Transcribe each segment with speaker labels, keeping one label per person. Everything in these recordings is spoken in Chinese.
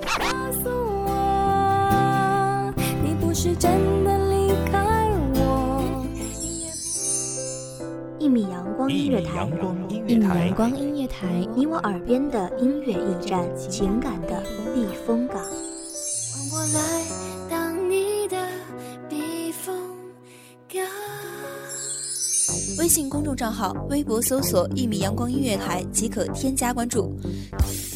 Speaker 1: 告诉我，我。你不是真的离开
Speaker 2: 一米阳光音乐台，
Speaker 3: 一米阳光音乐台，
Speaker 2: 你我耳边的音乐驿站，情感的避风港。
Speaker 1: 我来当你的避风港。
Speaker 4: 微信公众账号，微博搜索“一米阳光音乐台”即可添加关注。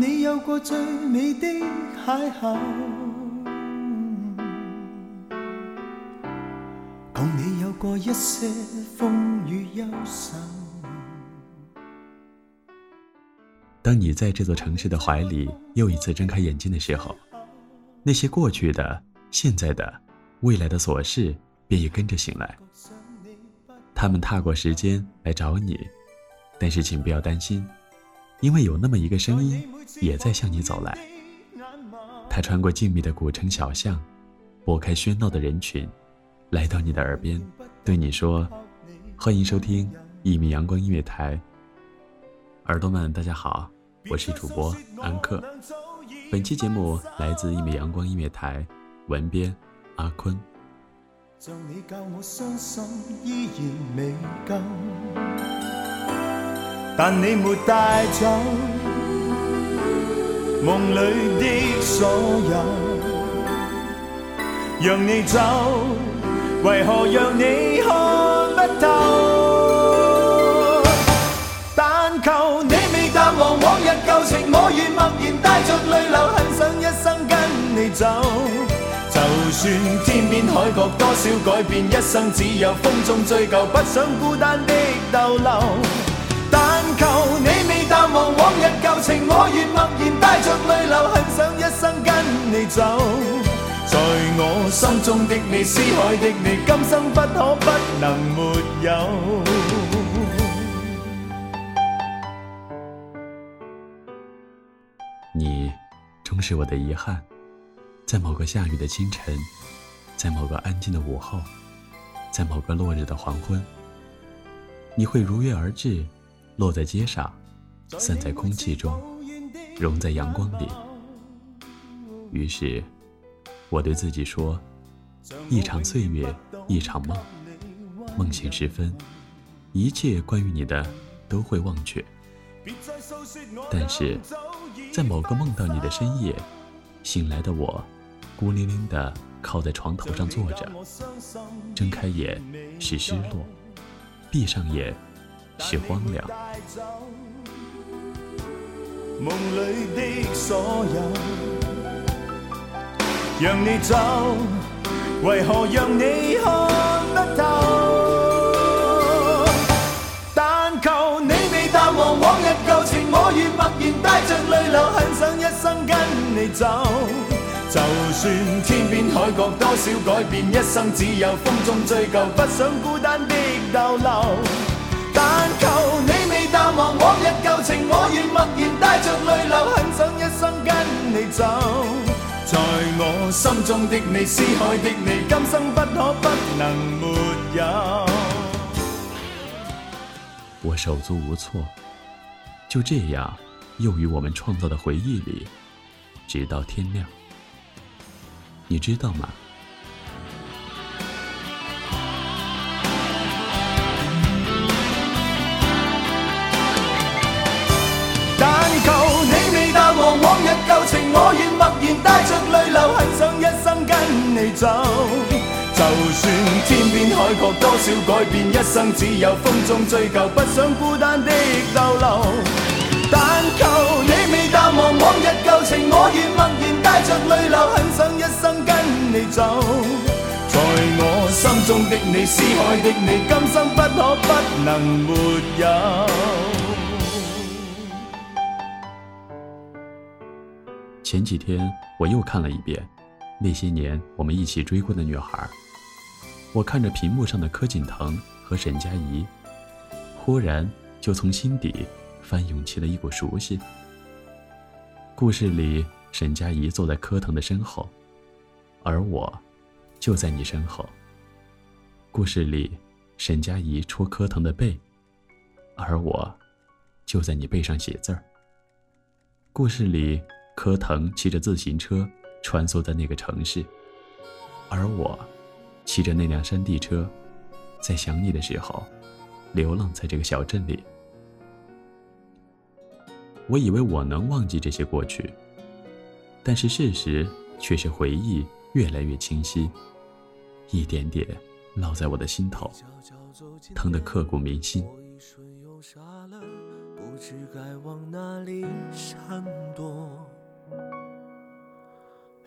Speaker 5: 你有过最美的
Speaker 6: 当你在这座城市的怀里又一次睁开眼睛的时候，那些过去的、现在的、未来的琐事便也跟着醒来。他们踏过时间来找你，但是请不要担心。因为有那么一个声音也在向你走来，他穿过静谧的古城小巷，拨开喧闹的人群，来到你的耳边，对你说：“欢迎收听一米阳光音乐台。”耳朵们，大家好，我是主播安克。本期节目来自一米阳光音乐台，文编阿坤。
Speaker 5: 但你没带走梦里的所有，让你走，为何让你看不透？但求你未淡忘往日旧情，我愿默然带着泪流，很想一生跟你走。就算天边海角多少改变，一生只有风中追究，不想孤单的逗留。求，你未淡忘往日旧情，我愿默然带着泪流，很想一生跟你走。在我心中的你，思海的你，今生不可不能没有。
Speaker 6: 你，终是我的遗憾，在某个下雨的清晨，在某个安静的午后，在某个落日的黄昏，你会如约而至。落在街上，散在空气中，融在阳光里。于是，我对自己说：一场岁月，一场梦。梦醒时分，一切关于你的都会忘却。但是，在某个梦到你的深夜，醒来的我，孤零零的靠在床头上坐着，睁开眼是失落，闭上眼。带走
Speaker 5: 梦里的所有让你走为何让你看不透但求你未淡忘往日旧情我愿默然带着泪流很想一生跟你走就算天边海角多少改变一生只有风中追究不想孤单的逗留盼望往日旧情，我愿默然带着泪流，很想一生跟你走，在我心中的你，思海的你，今生不可不能没有。
Speaker 6: 我手足无措，就这样又与我们创造的回忆里，直到天亮。你知道吗？
Speaker 5: 默然帶着泪流，很想一生跟你走。就算天边海角，多少改变，一生只有风中追究，不想孤单的逗留。但求你未淡忘往日旧情，我愿默然带着泪流，很想一生跟你走。在我心中的你，思海的你，今生不可不能没有。
Speaker 6: 前几天我又看了一遍《那些年我们一起追过的女孩》，我看着屏幕上的柯景腾和沈佳宜，忽然就从心底翻涌起了一股熟悉。故事里，沈佳宜坐在柯腾的身后，而我就在你身后。故事里，沈佳宜戳柯腾的背，而我就在你背上写字儿。故事里。柯腾骑着自行车穿梭在那个城市，而我，骑着那辆山地车，在想你的时候，流浪在这个小镇里。我以为我能忘记这些过去，但是事实却是回忆越来越清晰，一点点烙在我的心头，疼得刻骨铭心。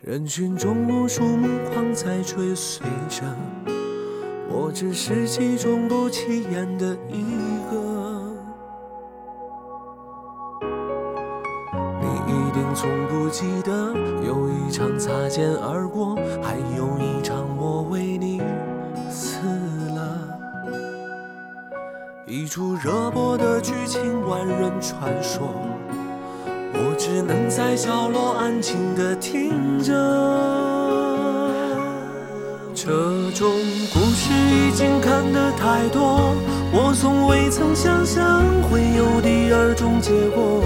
Speaker 7: 人群中无数目光在追随着，我只是其中不起眼的一个。你一定从不记得，有一场擦肩而过，还有一场我为你死了。一出热播的剧情，万人传说。只能在角落安静地听着。这种故事已经看得太多，我从未曾想象会有第二种结果。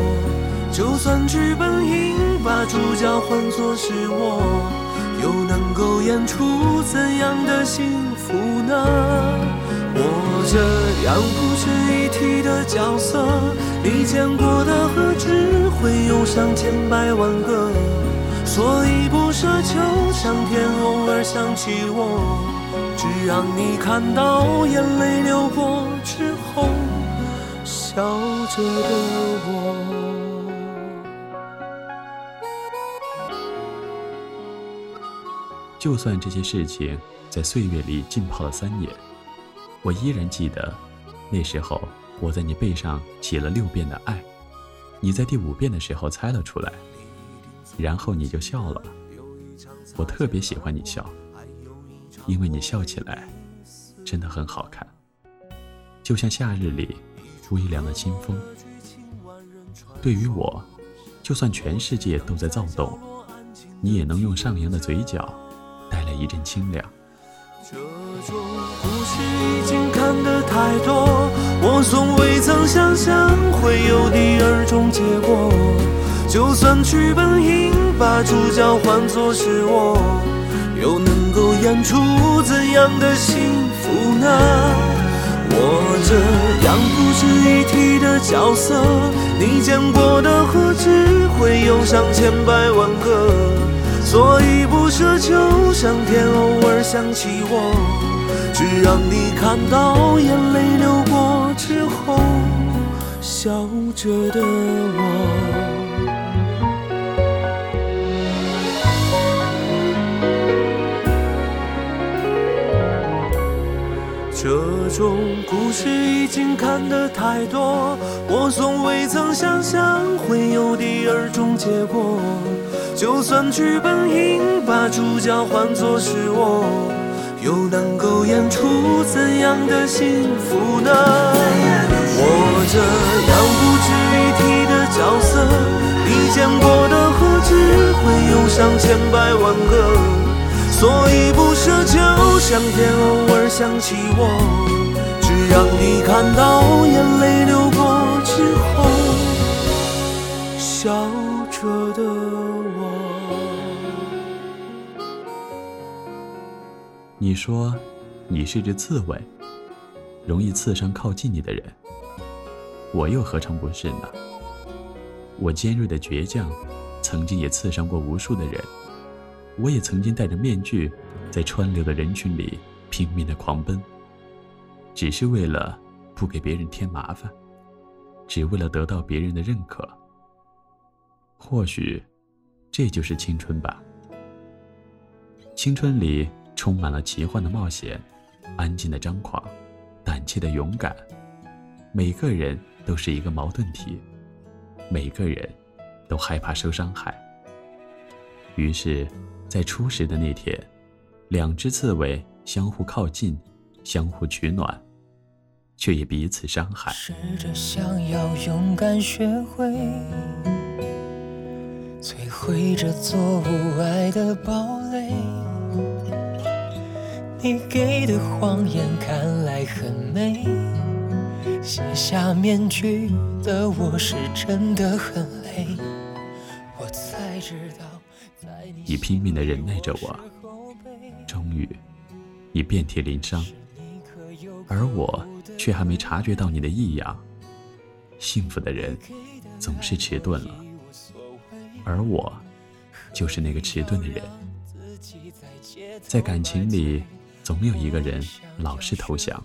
Speaker 7: 就算剧本应把主角换作是我，又能够演出怎样的幸福呢？我这样不值一提的角色，你见过的何止会忧伤千百万个，所以不奢求上天偶尔想起我，只让你看到眼泪流过之后笑着的我。
Speaker 6: 就算这些事情在岁月里浸泡了三年。我依然记得，那时候我在你背上写了六遍的爱，你在第五遍的时候猜了出来，然后你就笑了。我特别喜欢你笑，因为你笑起来真的很好看，就像夏日里微凉的清风。对于我，就算全世界都在躁动，你也能用上扬的嘴角带来一阵清凉。
Speaker 7: 是已经看得太多，我从未曾想象会有第二种结果。就算剧本应把主角换作是我，又能够演出怎样的幸福呢？我这样不值一提的角色，你见过的何止会有上千百万个？所以不奢求上天偶尔想起我。只让你看到眼泪流过之后，笑着的我。这种故事已经看得太多，我从未曾想象会有第二种结果。就算剧本应把主角换作是我。又能够演出怎样的幸福呢？我这样不值一提的角色，你见过的何止会有上千百万个？所以不奢求，上天偶尔想起我，只让你看到眼泪流过之后，笑着的。
Speaker 6: 你说，你是只刺猬，容易刺伤靠近你的人。我又何尝不是呢？我尖锐的倔强，曾经也刺伤过无数的人。我也曾经戴着面具，在川流的人群里拼命的狂奔，只是为了不给别人添麻烦，只为了得到别人的认可。或许，这就是青春吧。青春里。充满了奇幻的冒险，安静的张狂，胆怯的勇敢，每个人都是一个矛盾体，每个人都害怕受伤害。于是，在初识的那天，两只刺猬相互靠近，相互取暖，却也彼此伤害。
Speaker 8: 摧毁这座无爱的堡垒。你给的谎言看来很美，卸下
Speaker 6: 拼命的忍耐着我，终于，你遍体鳞伤，而我却还没察觉到你的异样。幸福的人总是迟钝了，而我就是那个迟钝的人，在感情里。总有一个人老是投降，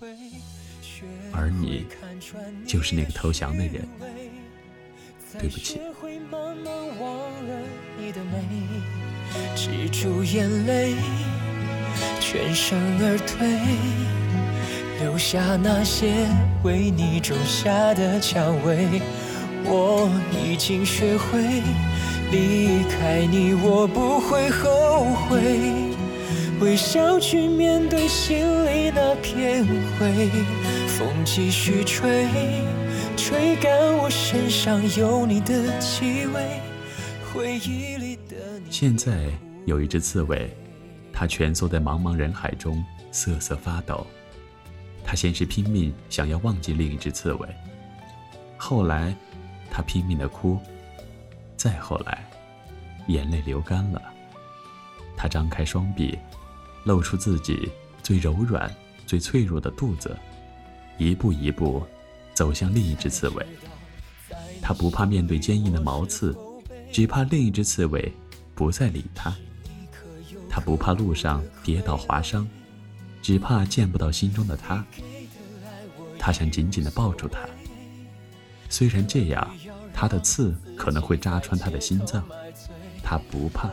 Speaker 6: 而你就是那个投降的人。对不起。
Speaker 8: 我我已经学会会离开你不后悔。微笑去面对心里那片灰风继续吹吹干我身上有你的气味回忆里的你
Speaker 6: 现在有一只刺猬它蜷缩在茫茫人海中瑟瑟发抖它先是拼命想要忘记另一只刺猬后来它拼命的哭再后来眼泪流干了它张开双臂露出自己最柔软、最脆弱的肚子，一步一步走向另一只刺猬。他不怕面对坚硬的毛刺，只怕另一只刺猬不再理他。他不怕路上跌倒划伤，只怕见不到心中的他。他想紧紧地抱住他，虽然这样，他的刺可能会扎穿他的心脏。他不怕，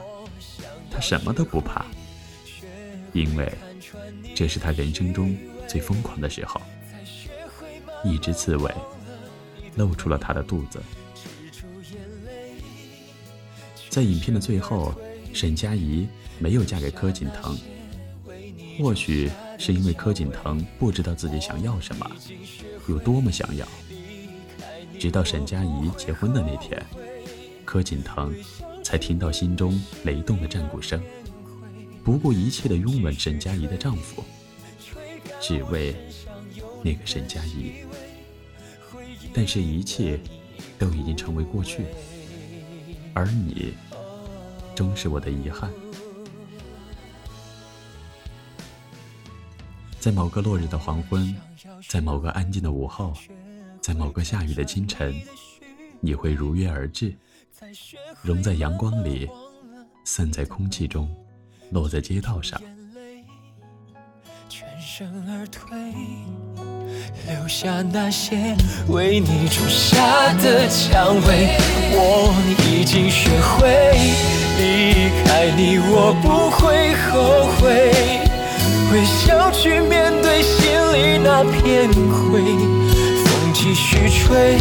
Speaker 6: 他什么都不怕。因为这是他人生中最疯狂的时候。一只刺猬露出了他的肚子。在影片的最后，沈佳宜没有嫁给柯锦腾，或许是因为柯锦腾不知道自己想要什么，有多么想要。直到沈佳宜结婚的那天，柯锦腾才听到心中雷动的战鼓声。不顾一切的拥吻沈佳宜的丈夫，只为那个沈佳宜。但是，一切都已经成为过去，而你终是我的遗憾。在某个落日的黄昏，在某个安静的午后，在某个下雨的清晨，你会如约而至，融在阳光里，散在空气中。落在街道上，
Speaker 8: 全身而退，留下那些为你种下的蔷薇，我已经学会离开你，我不会后悔，微笑去面对心里那片灰，风继续吹，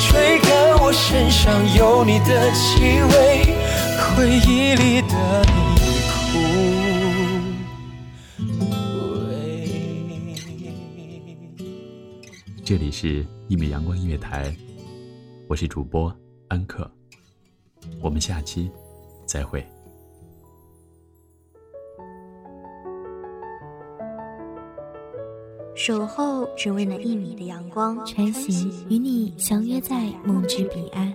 Speaker 8: 吹干我身上有你的气味，回忆里的你。无畏。
Speaker 6: 这里是一米阳光音乐台，我是主播安可，我们下期再会。
Speaker 2: 守候只为那一米的阳光
Speaker 3: 穿行，与你相约在梦之彼岸。